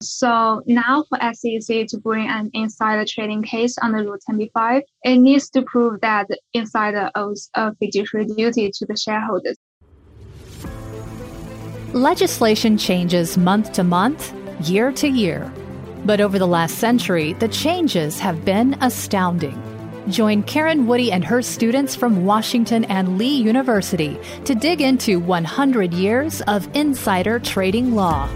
So now for SEC to bring an insider trading case under Rule 10b-5, it needs to prove that the insider owes a fiduciary duty to the shareholders. Legislation changes month to month, year to year. But over the last century, the changes have been astounding. Join Karen Woody and her students from Washington and Lee University to dig into 100 years of insider trading law.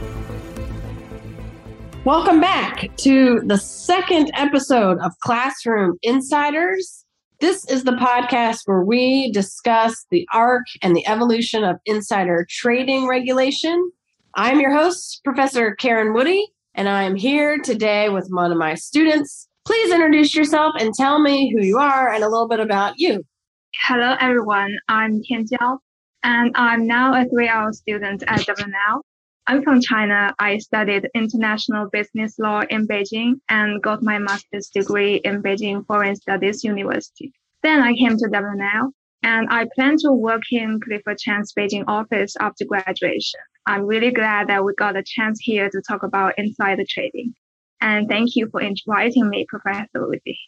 Welcome back to the second episode of Classroom Insiders. This is the podcast where we discuss the arc and the evolution of insider trading regulation. I'm your host, Professor Karen Woody, and I am here today with one of my students. Please introduce yourself and tell me who you are and a little bit about you. Hello, everyone. I'm Tian Jiao, and I'm now a three-hour student at W&L. I'm from China. I studied international business law in Beijing and got my master's degree in Beijing Foreign Studies University. Then I came to W&L and I plan to work in Clifford Chance Beijing office after graduation. I'm really glad that we got a chance here to talk about insider trading. And thank you for inviting me, Professor Woody.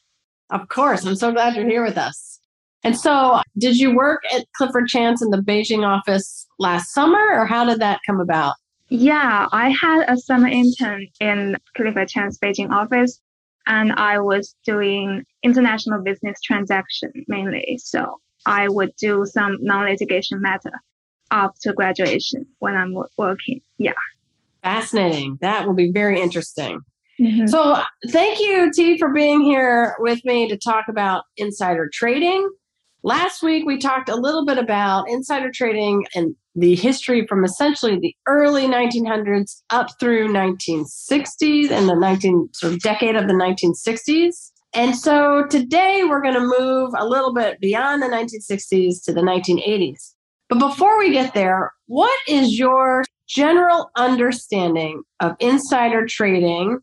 Of course. I'm so glad you're here with us. And so, did you work at Clifford Chance in the Beijing office last summer, or how did that come about? Yeah, I had a summer intern in Clifford Chance Beijing office, and I was doing international business transaction mainly. So I would do some non-litigation matter after graduation when I'm working. Yeah. Fascinating. That will be very interesting. Mm-hmm. So thank you, T, for being here with me to talk about insider trading. Last week, we talked a little bit about insider trading and the history from essentially the early 1900s up through 1960s and the 19 sort of decade of the 1960s. And so today we're going to move a little bit beyond the 1960s to the 1980s. But before we get there, what is your general understanding of insider trading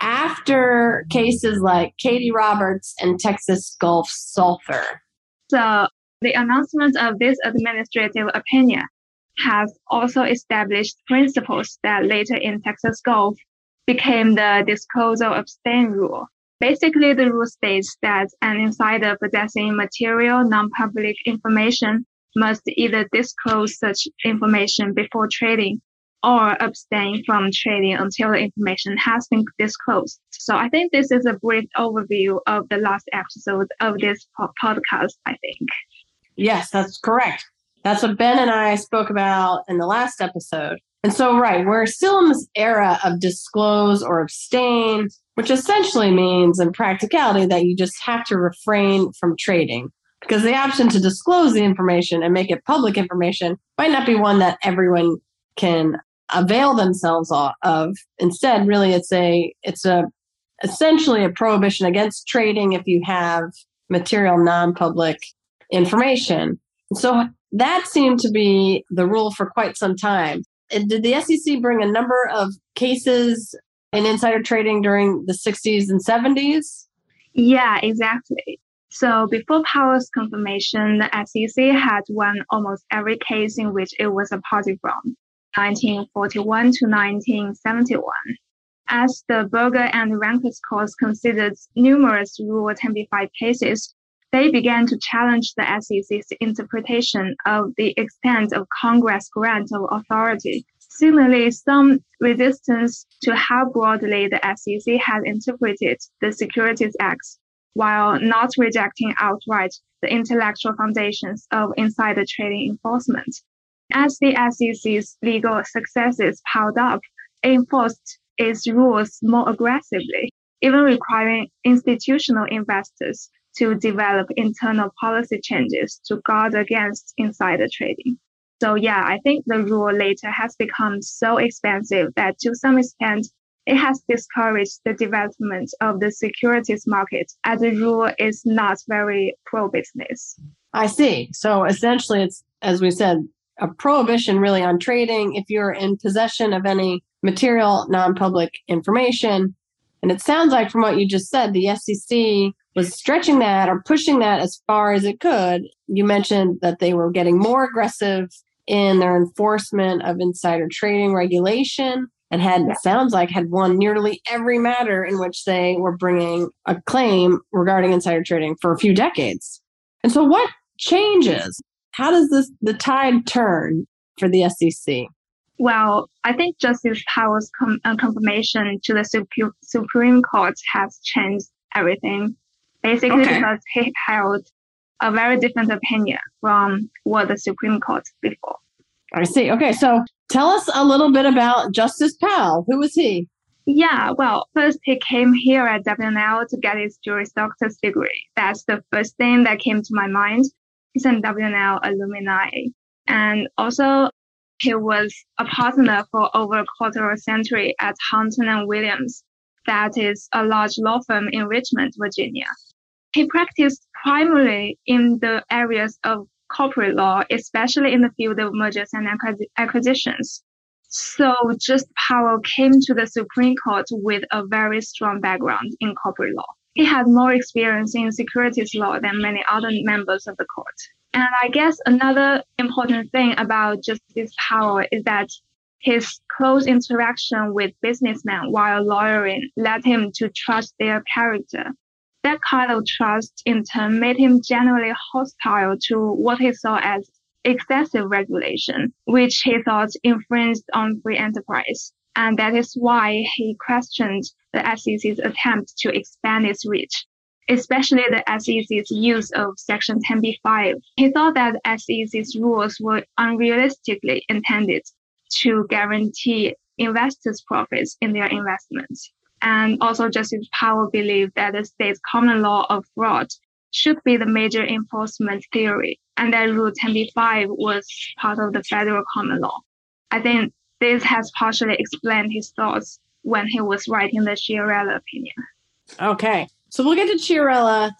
after cases like Cady Roberts and Texas Gulf Sulfur? So the announcement of this administrative opinion has also established principles that later in Texas Gulf became the disclose or abstain rule. Basically, the rule states that an insider possessing material non-public information must either disclose such information before trading or abstain from trading until the information has been disclosed. So I think this is a brief overview of the last episode of this podcast, I think. Yes, that's correct. That's what Ben and I spoke about in the last episode. And so, right, we're still in this era of disclose or abstain, which essentially means in practicality that you just have to refrain from trading because the option to disclose the information and make it public information might not be one that everyone can avail themselves of. Instead, really, it's a it's a essentially a prohibition against trading if you have material non-public information. So that seemed to be the rule for quite some time. Did the SEC bring a number of cases in insider trading during the 60s and 70s? Yeah, exactly. So before Powell's confirmation, the SEC had won almost every case in which it was a party from 1941 to 1971. As the Burger and Rehnquist courts considered numerous Rule 10b-5 cases, they began to challenge the SEC's interpretation of the extent of Congress grant of authority. Similarly, some resistance to how broadly the SEC had interpreted the Securities Act, while not rejecting outright the intellectual foundations of insider trading enforcement. As the SEC's legal successes piled up, it enforced its rules more aggressively, even requiring institutional investors to develop internal policy changes to guard against insider trading. So yeah, I think the rule later has become so expensive that to some extent it has discouraged the development of the securities market as the rule is not very pro business. I see. So essentially it's as we said, a prohibition really on trading if you're in possession of any material non public information. And it sounds like from what you just said, the SEC was stretching that or pushing that as far as it could. You mentioned that they were getting more aggressive in their enforcement of insider trading regulation. and had yeah. sounds like had won nearly every matter in which they were bringing a claim regarding insider trading for a few decades. And so what changes? How does this the tide turn for the SEC? Well, I think Justice Powell's com- uh, confirmation to the Sup- Supreme Court has changed everything. Basically, okay. because he held a very different opinion from what the Supreme Court before. I see. Okay, so tell us a little bit about Justice Powell. Who was he? Yeah, well, first he came here at W&L to get his Juris Doctor's degree. That's the first thing that came to my mind. He's an W&L alumni. And also, he was a partner for over a quarter of a century at Hunton and Williams. That is a large law firm in Richmond, Virginia. He practiced primarily in the areas of corporate law, especially in the field of mergers and acquisitions. So Just Powell came to the Supreme Court with a very strong background in corporate law. He had more experience in securities law than many other members of the court. And I guess another important thing about Justice Powell is that his close interaction with businessmen while lawyering led him to trust their character. That kind of trust in turn made him generally hostile to what he saw as excessive regulation, which he thought infringed on free enterprise. And that is why he questioned the SEC's attempt to expand its reach especially the SEC's use of Section 10b-5. He thought that SEC's rules were unrealistically intended to guarantee investors' profits in their investments. And also Justice Powell believed that the state's common law of fraud should be the major enforcement theory, and that Rule 10b-5 was part of the federal common law. I think this has partially explained his thoughts when he was writing the Chiarella opinion. Okay. So we'll get to Chiarella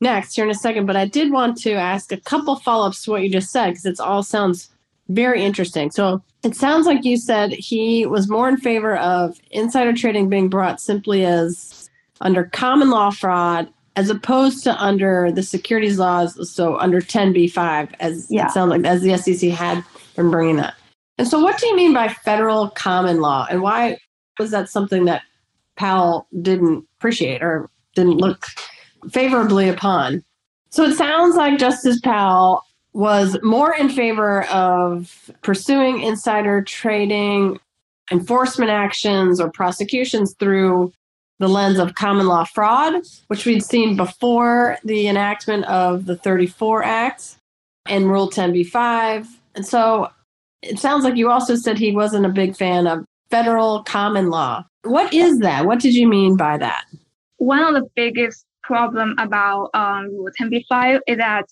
next here in a second, but I did want to ask a couple follow ups to what you just said because it all sounds very interesting. So it sounds like you said he was more in favor of insider trading being brought simply as under common law fraud as opposed to under the securities laws, so under 10b5, as yeah. it sounds like as the SEC had been bringing that. And so, what do you mean by federal common law, and why was that something that Powell didn't appreciate or didn't look favorably upon. So it sounds like Justice Powell was more in favor of pursuing insider trading, enforcement actions, or prosecutions through the lens of common law fraud, which we'd seen before the enactment of the 34 Act and Rule 10b5. And so it sounds like you also said he wasn't a big fan of federal common law. What is that? What did you mean by that? one of the biggest problem about um, Rule 10b-5 is that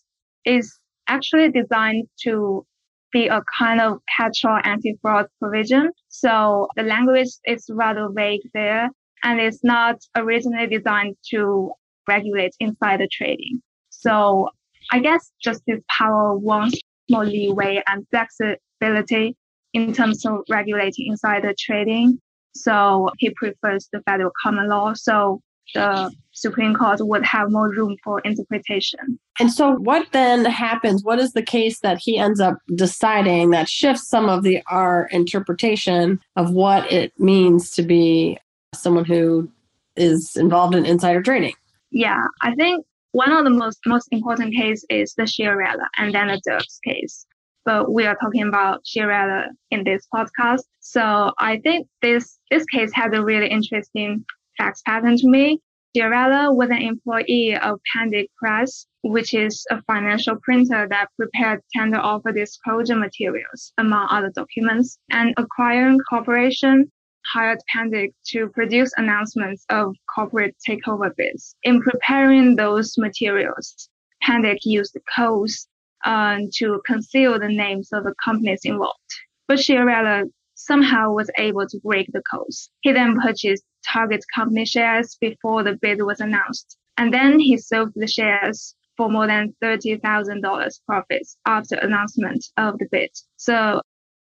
it's actually designed to be a kind of catch-all anti-fraud provision. So the language is rather vague there, and it's not originally designed to regulate insider trading. So I guess Justice Powell wants more leeway and flexibility in terms of regulating insider trading. So he prefers the federal common law. So the Supreme Court would have more room for interpretation. And so, what then happens? What is the case that he ends up deciding that shifts some of the our interpretation of what it means to be someone who is involved in insider trading? Yeah, I think one of the most most important case is the Chiarella and then the Dirks case. But we are talking about Chiarella in this podcast. So I think this this case has a really interesting fax pattern to me. Chiarella was an employee of Pandick Press, which is a financial printer that prepared tender offer disclosure materials, among other documents. And Acquiring Corporation hired Pandick to produce announcements of corporate takeover bids. In preparing those materials, Pandick used codes uh, to conceal the names of the companies involved. But Chiarella somehow was able to break the codes. He then purchased target company shares before the bid was announced. And then he sold the shares for more than $30,000 profits after announcement of the bid. So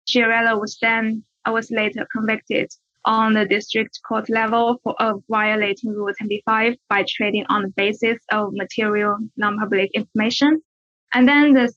Chiarella was then, I was later convicted on the district court level for of violating Rule 10b-5 by trading on the basis of material non-public information. And then the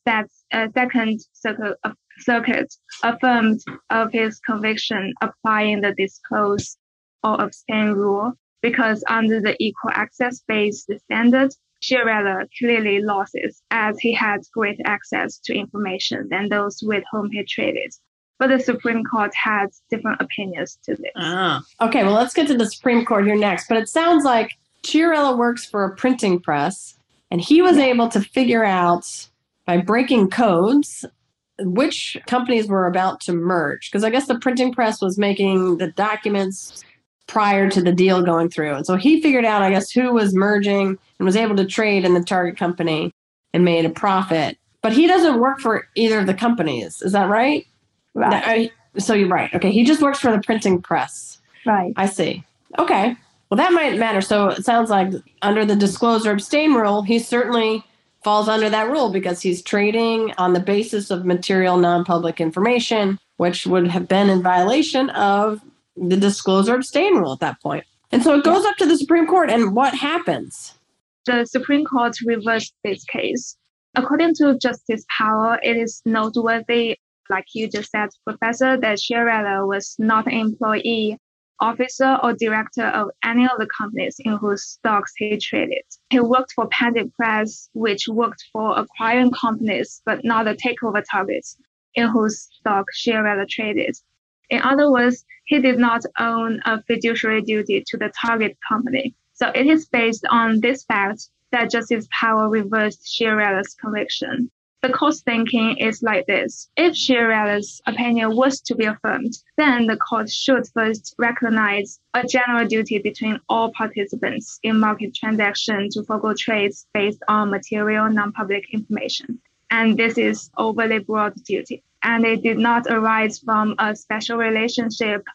uh, second circuit Circuit affirmed of his conviction applying the disclose or abstain rule because under the equal access based standard, Chiarella clearly loses as he had greater access to information than those with whom he traded. But the Supreme Court had different opinions to this. Ah. Okay, well, let's get to the Supreme Court here next. But it sounds like Chiarella works for a printing press, and he was able to figure out by breaking codes which companies were about to merge. Because I guess the printing press was making the documents prior to the deal going through. And so he figured out, I guess, who was merging and was able to trade in the target company and made a profit. But he doesn't work for either of the companies. Is that right? Right. Uh, so you're right. Okay. He just works for the printing press. Right. I see. Okay. Well, that might matter. So it sounds like under the disclose or abstain rule, he certainly falls under that rule because he's trading on the basis of material non public information, which would have been in violation of the disclose or abstain rule at that point. And so it goes up to the Supreme Court, and what happens? The Supreme Court reversed this case. According to Justice Powell, it is noteworthy, like you just said, Professor, that Chiarella was not an employee, officer, or director of any of the companies in whose stocks he traded. He worked for Printing Press, which worked for acquiring companies, but not the takeover targets in whose stock Chiarella traded. In other words, he did not own a fiduciary duty to the target company. So it is based on this fact that Justice Powell reversed Chiarella's conviction. The court's thinking is like this. If Chiarella's opinion was to be affirmed, then the court should first recognize a general duty between all participants in market transactions to forego trades based on material non-public information. And this is overly broad duty and it did not arise from a special relationship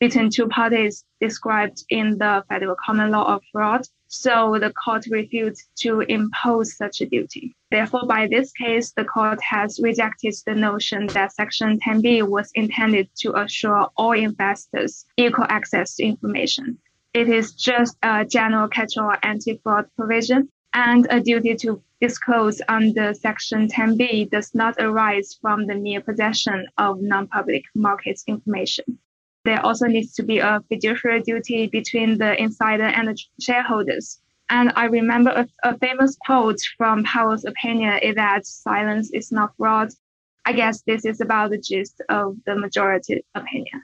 between two parties described in the federal common law of fraud. So the court refused to impose such a duty. Therefore, by this case, the court has rejected the notion that Section 10b was intended to assure all investors equal access to information. It is just a general catch-all anti-fraud provision and a duty to disclose under Section 10b does not arise from the mere possession of non-public market information. There also needs to be a fiduciary duty between the insider and the shareholders. And I remember a, a famous quote from Powell's opinion is that silence is not fraud. I guess this is about the gist of the majority opinion.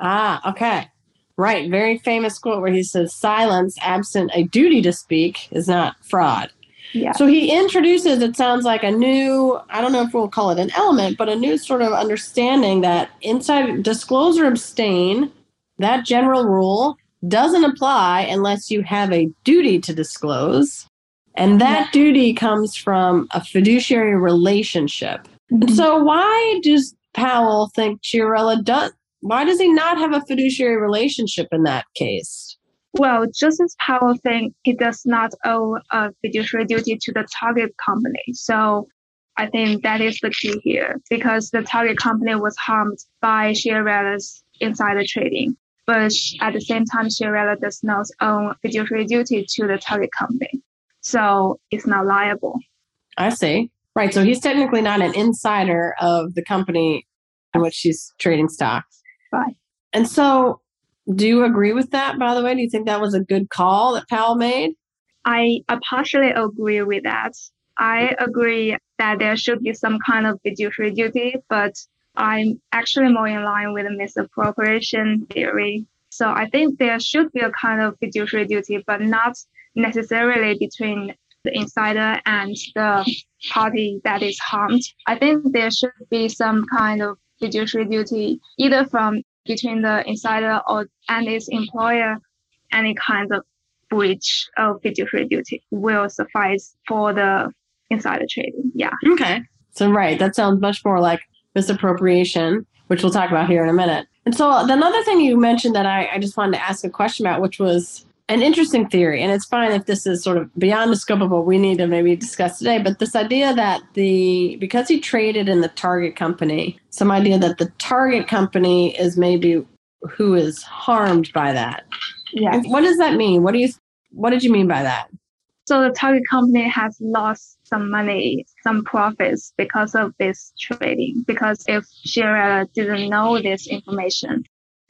Ah, okay. Right. Very famous quote where he says, silence absent a duty to speak is not fraud. Yeah. So he introduces, it sounds like a new, I don't know if we'll call it an element, but a new sort of understanding that inside disclose or abstain, that general rule doesn't apply unless you have a duty to disclose. And that yeah. duty comes from a fiduciary relationship. Mm-hmm. So why does Powell think Chiarella does why does he not have a fiduciary relationship in that case? Well, Justice Powell thinks he does not owe a fiduciary duty to the target company. So I think that is the key here because the target company was harmed by Chiarella's insider trading. But at the same time, Chiarella does not own fiduciary duty to the target company. So it's not liable. I see. Right. So he's technically not an insider of the company in which he's trading stocks. Right. And so, do you agree with that, by the way? Do you think that was a good call that Powell made? I, partially agree with that. I agree that there should be some kind of fiduciary duty, but I'm actually more in line with the misappropriation theory. So I think there should be a kind of fiduciary duty, but not necessarily between the insider and the party that is harmed. I think there should be some kind of fiduciary duty either from between the insider or and its employer. Any kind of breach of fiduciary duty will suffice for the insider trading. Yeah. Okay. So right, that sounds much more like misappropriation, which we'll talk about here in a minute. And so another thing you mentioned that I, I just wanted to ask a question about, which was an interesting theory, and it's fine if this is sort of beyond the scope of what we need to maybe discuss today, but this idea that the because he traded in the target company, some idea that the target company is maybe who is harmed by that. Yeah. What does that mean? What do you what did you mean by that? So the target company has lost some money, some profits because of this trading. Because if Chiarella didn't know this information,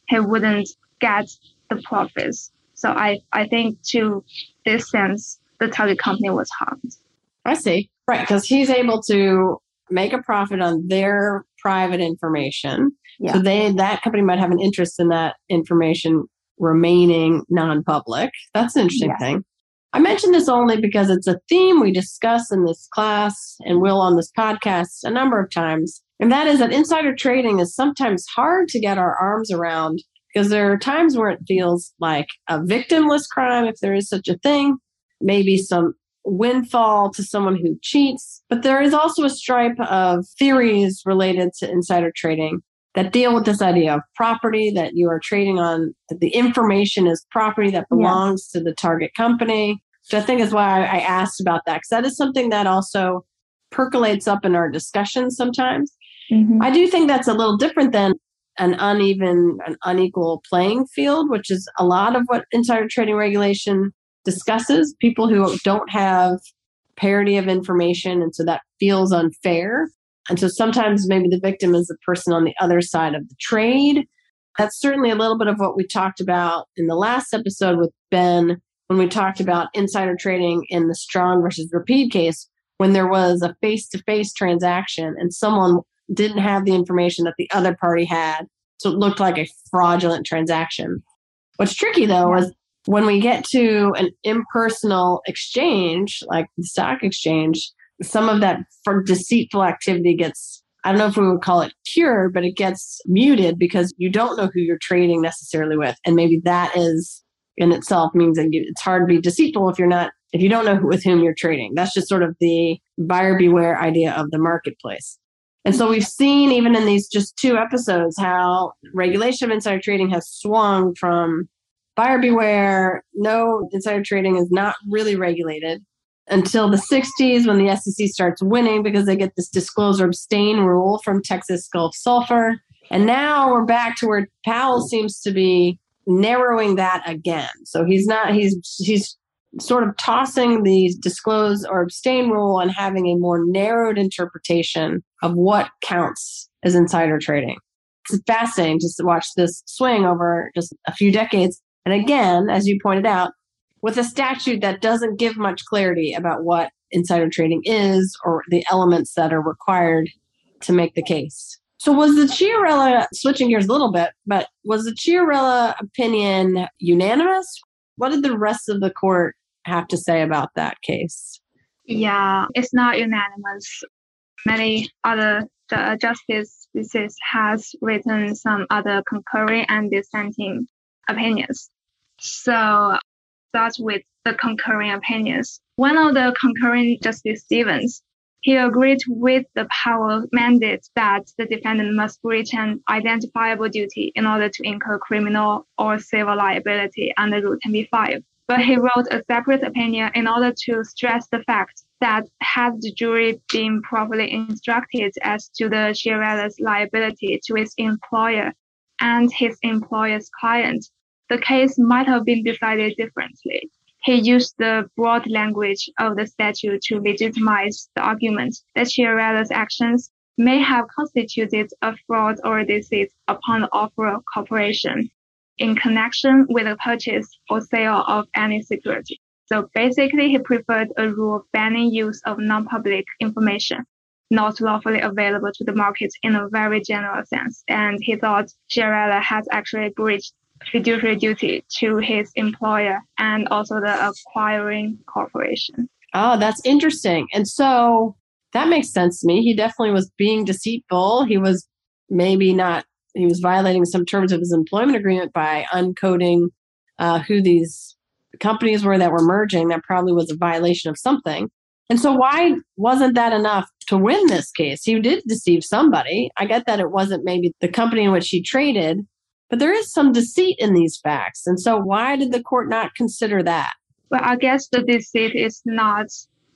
he wouldn't get the profits. So I, I think to this sense, the target company was harmed. I see. Right. Because he's able to make a profit on their private information. Yeah. So they that company might have an interest in that information remaining non-public. That's an interesting yes. thing. I mention this only because it's a theme we discuss in this class and will on this podcast a number of times. And that is that insider trading is sometimes hard to get our arms around because there are times where it feels like a victimless crime, if there is such a thing, maybe some windfall to someone who cheats. But there is also a stripe of theories related to insider trading that deal with this idea of property that you are trading on, that the information is property that belongs yeah. to the target company, which I think is why I asked about that, because that is something that also percolates up in our discussions sometimes. Mm-hmm. I do think that's a little different than an uneven, an unequal playing field, which is a lot of what insider trading regulation discusses. People who don't have parity of information, and so that feels unfair. And so sometimes maybe the victim is the person on the other side of the trade. That's certainly a little bit of what we talked about in the last episode with Ben when we talked about insider trading in the Strong versus Repide case, when there was a face to face transaction and someone didn't have the information that the other party had. So it looked like a fraudulent transaction. What's tricky though is when we get to an impersonal exchange, like the stock exchange, some of that for deceitful activity gets I don't know if we would call it cured, but it gets muted because you don't know who you're trading necessarily with. And maybe that is in itself means that you, it's hard to be deceitful if you're not, if you don't know who, with whom you're trading. That's just sort of the buyer beware idea of the marketplace. And so we've seen even in these just two episodes how regulation of insider trading has swung from buyer beware, no insider trading is not really regulated until the 60s when the SEC starts winning because they get this disclose or abstain rule from Texas Gulf Sulfur. And now we're back to where Powell seems to be narrowing that again. So he's not he's he's sort of tossing the disclose or abstain rule and having a more narrowed interpretation of what counts as insider trading. It's fascinating just to watch this swing over just a few decades. And again, as you pointed out, with a statute that doesn't give much clarity about what insider trading is or the elements that are required to make the case. So was the Chiarella switching gears a little bit, but was the Chiarella opinion unanimous? What did the rest of the court have to say about that case? Yeah, it's not unanimous. Many other the justices has written some other concurring and dissenting opinions. So starts with the concurring opinions. One of the concurring Justice Stevens, he agreed with the Powell mandate that the defendant must breach an identifiable duty in order to incur criminal or civil liability under Rule 10b-5. But he wrote a separate opinion in order to stress the fact that had the jury been properly instructed as to the Chiarella's liability to his employer and his employer's client, the case might have been decided differently. He used the broad language of the statute to legitimize the argument that Chiarella's actions may have constituted a fraud or deceit upon the offer of cooperation in connection with the purchase or sale of any security. So basically, he preferred a rule banning use of non-public information not lawfully available to the market in a very general sense. And he thought Chiarella had actually breached fiduciary duty to his employer and also the acquiring corporation. Oh, that's interesting. And so that makes sense to me. He definitely was being deceitful. He was maybe not, he was violating some terms of his employment agreement by uncoding uh, who these companies were that were merging. That probably was a violation of something. And so, why wasn't that enough to win this case? He did deceive somebody. I get that it wasn't maybe the company in which he traded, but there is some deceit in these facts. And so, why did the court not consider that? Well, I guess the deceit is not,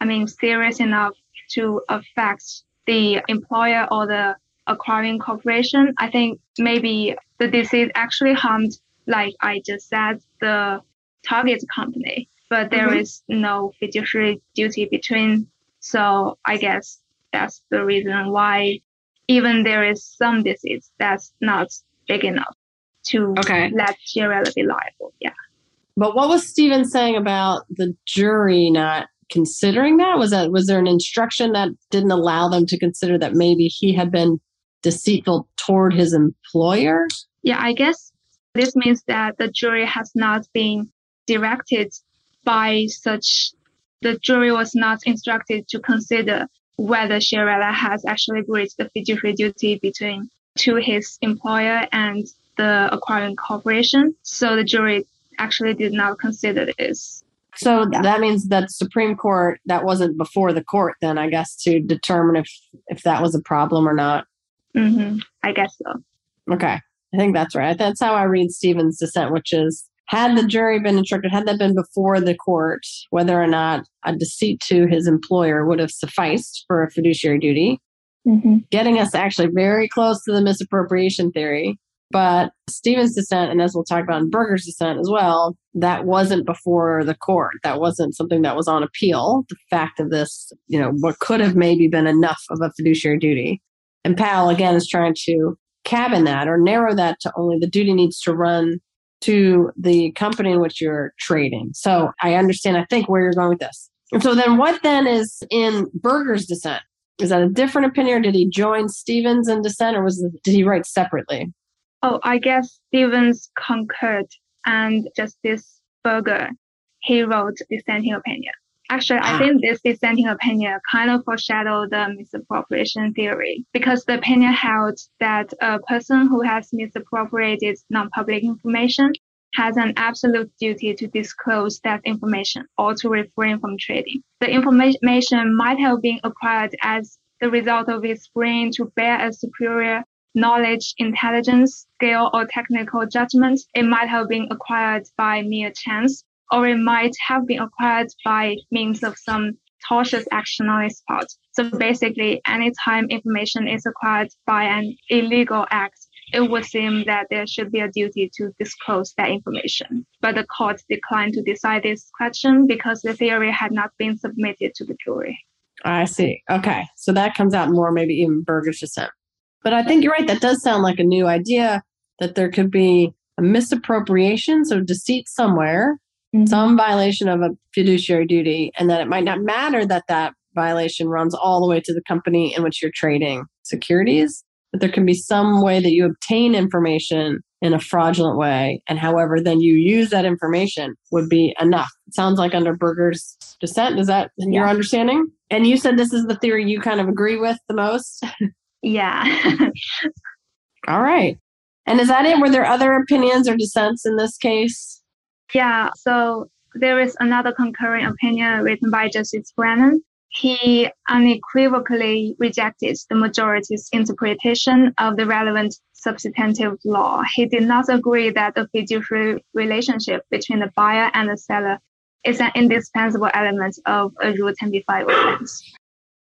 I mean, serious enough to affect the employer or the acquiring corporation. I think maybe the deceit actually harmed, like I just said, the target company. but there Mhm. is no fiduciary duty between. So I guess that's the reason why even there is some disease that's not big enough to Okay. let Chiarella be liable. Yeah. But what was Steven saying about the jury not considering that? Was that was there an instruction that didn't allow them to consider that maybe he had been deceitful toward his employer? Yeah, I guess this means that the jury has not been directed by such, the jury was not instructed to consider whether Chiarella has actually breached the fiduciary duty between to his employer and the acquiring corporation. So the jury actually did not consider this. So that means that Supreme Court that wasn't before the court then I guess to determine if if that was a problem or not. hmm I guess so. Okay. I think that's right. That's how I read Stevens' dissent, which is had the jury been instructed, had that been before the court, whether or not a deceit to his employer would have sufficed for a fiduciary duty, Mm-hmm. getting us actually very close to the misappropriation theory. But Stevens' dissent, and as we'll talk about in Burger's dissent as well, that wasn't before the court. That wasn't something that was on appeal. The fact of this, you know, what could have maybe been enough of a fiduciary duty. And Powell, again, is trying to cabin that or narrow that to only the duty needs to run to the company in which you're trading. So I understand, I think, where you're going with this. And so then what then is in Burger's dissent? Is that a different opinion or did he join Stevens in dissent or was did he write separately? Oh, I guess Stevens concurred and Justice Burger, he wrote dissenting opinion. Actually. I think this dissenting opinion kind of foreshadowed the misappropriation theory because the opinion held that a person who has misappropriated non-public information has an absolute duty to disclose that information or to refrain from trading. The information might have been acquired as the result of his bringing to bear a superior knowledge, intelligence, skill, or technical judgment. It might have been acquired by mere chance, or it might have been acquired by means of some tortious action on its part. So basically, anytime information is acquired by an illegal act, it would seem that there should be a duty to disclose that information. But the court declined to decide this question because the theory had not been submitted to the jury. I see. Okay. So that comes out more maybe even Burger's dissent. But I think you're right. That does sound like a new idea that there could be a misappropriation, so deceit somewhere, Mm-hmm. some violation of a fiduciary duty, and that it might not matter that that violation runs all the way to the company in which you're trading securities, but there can be some way that you obtain information in a fraudulent way, and however then you use that information would be enough. It sounds like under Burger's dissent. Is that your understanding? And you said this is the theory you kind of agree with the most? Yeah. All right. And is that it? Were there other opinions or dissents in this case? Yeah, so there is another concurring opinion written by Justice Brennan. He unequivocally rejected the majority's interpretation of the relevant substantive law. He did not agree that a fiduciary relationship between the buyer and the seller is an indispensable element of a Rule 10b5 offense.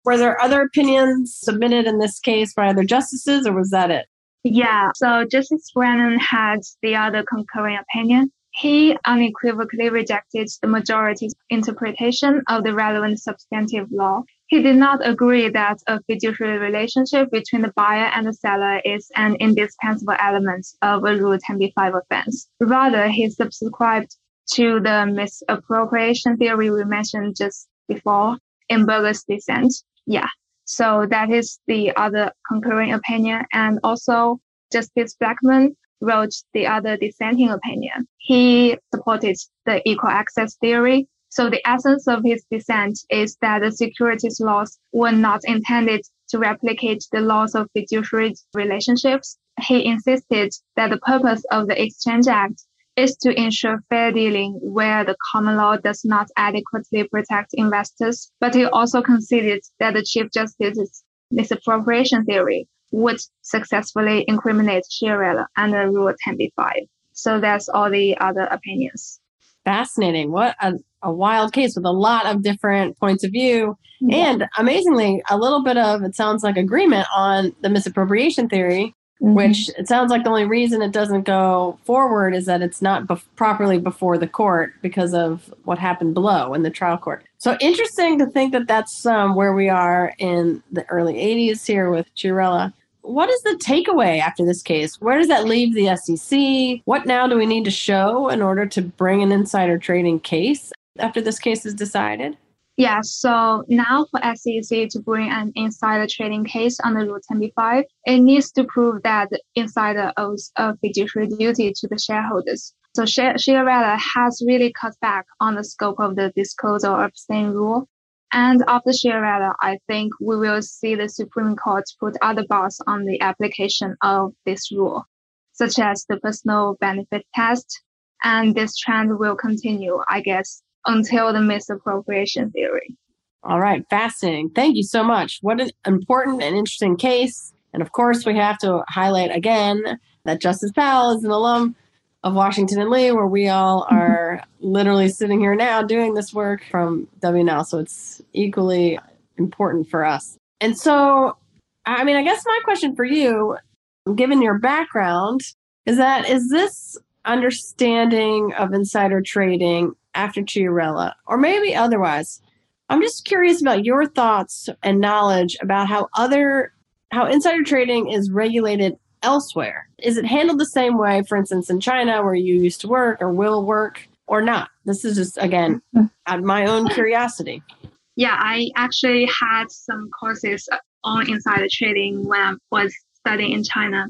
Were there other opinions submitted in this case by other justices, or was that it? Yeah, so Justice Brennan had the other concurring opinion. He unequivocally rejected the majority's interpretation of the relevant substantive law. He did not agree that a fiduciary relationship between the buyer and the seller is an indispensable element of a Rule 10b5 offense. Rather, he subscribed to the misappropriation theory we mentioned just before in Burger's dissent. Yeah. So that is the other concurring opinion. And also Justice Blackmun wrote the other dissenting opinion. He supported the equal access theory. So the essence of his dissent is that the securities laws were not intended to replicate the laws of fiduciary relationships. He insisted that the purpose of the Exchange Act is to ensure fair dealing where the common law does not adequately protect investors, but he also conceded that the Chief Justice's misappropriation theory would successfully incriminate Chiarella under Rule 10b5. So that's all the other opinions. Fascinating. What a, a wild case with a lot of different points of view. And amazingly, a little bit of, it sounds like agreement on the misappropriation theory. Mm-hmm. which it sounds like the only reason it doesn't go forward is that it's not be- properly before the court because of what happened below in the trial court. So interesting to think that that's um, where we are in the early 80s here with Chiarella. What is the takeaway after this case? Where does that leave the SEC? What now do we need to show in order to bring an insider trading case after this case is decided? Yeah, so now for SEC to bring an insider trading case under Rule 10b-5, it needs to prove that the insider owes a fiduciary duty to the shareholders. So Chiarella has really cut back on the scope of the disclose or abstain rule. And after Chiarella, I think we will see the Supreme Court put other bars on the application of this rule, such as the personal benefit test. And this trend will continue, I guess, until the misappropriation theory. All right, fascinating. Thank you so much. What an important and interesting case. And of course, we have to highlight again that Justice Powell is an alum of Washington and Lee, where we all mm-hmm. are literally sitting here now doing this work from W&L. So it's equally important for us. And so, I mean, I guess my question for you, given your background, is that is this understanding of insider trading after Chiarella, or maybe otherwise. I'm just curious about your thoughts and knowledge about how other how insider trading is regulated elsewhere. Is it handled the same way, for instance, in China where you used to work or will work, or not? This is just again mm-hmm. out of my own curiosity. Yeah, I actually had some courses on insider trading when I was studying in China.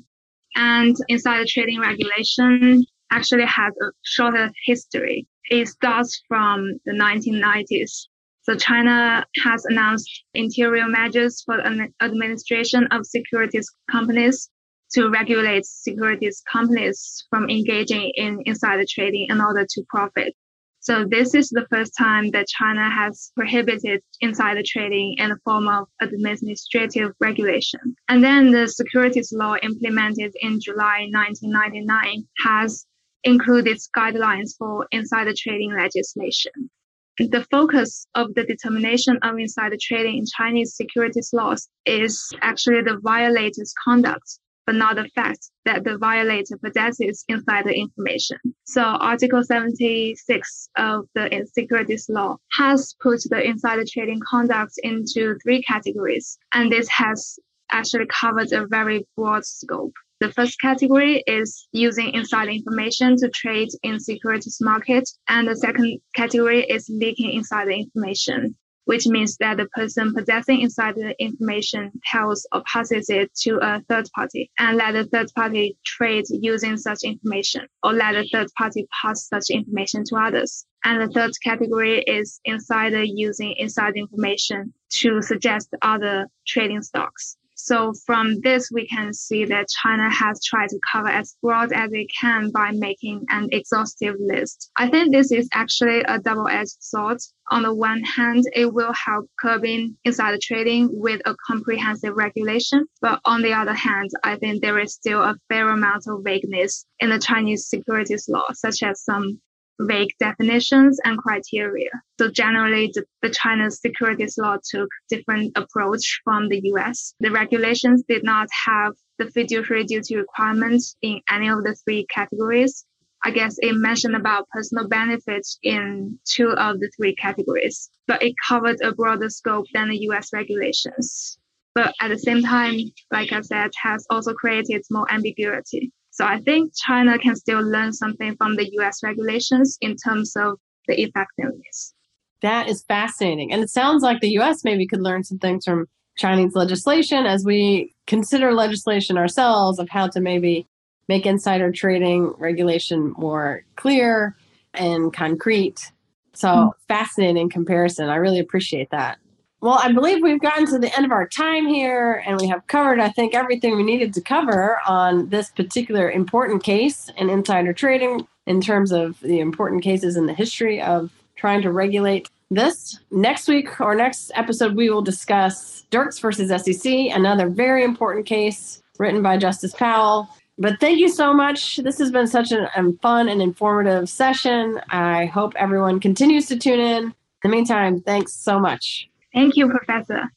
And insider trading regulation actually has a shorter history it starts from the 1990s. So China has announced interior measures for the administration of securities companies to regulate securities companies from engaging in insider trading in order to profit. So this is the first time that China has prohibited insider trading in the form of administrative regulation. And then the securities law implemented in July 1999 has included guidelines for insider trading legislation. The focus of the determination of insider trading in Chinese securities laws is actually the violator's conduct, but not the fact that the violator possesses insider information. So Article 76 of the securities law has put the insider trading conduct into three categories, and this has actually covered a very broad scope. The first category is using insider information to trade in securities market. And the second category is leaking insider information, which means that the person possessing insider information tells or passes it to a third party and let the third party trade using such information or let the third party pass such information to others. And the third category is insider using insider information to suggest other trading stocks. So from this, we can see that China has tried to cover as broad as it can by making an exhaustive list. I think this is actually a double-edged sword. On the one hand, it will help curbing insider trading with a comprehensive regulation. But on the other hand, I think there is still a fair amount of vagueness in the Chinese securities law, such as some vague definitions and criteria. So generally, the, the China's securities law took different approach from the U.S. The regulations did not have the fiduciary duty requirements in any of the three categories. I guess it mentioned about personal benefits in two of the three categories, but it covered a broader scope than the US regulations. But at the same time, like I said, has also created more ambiguity. So I think China can still learn something from the US regulations in terms of the effectiveness. That is fascinating. And it sounds like the US maybe could learn some things from Chinese legislation as we consider legislation ourselves of how to maybe make insider trading regulation more clear and concrete. So mm-hmm. fascinating comparison. I really appreciate that. Well, I believe we've gotten to the end of our time here, and we have covered, I think, everything we needed to cover on this particular important case in insider trading in terms of the important cases in the history of trying to regulate this. Next week or next episode, we will discuss Dirks versus SEC, another very important case written by Justice Powell. But thank you so much. This has been such a fun and informative session. I hope everyone continues to tune in. In the meantime, thanks so much. Thank you, Professor.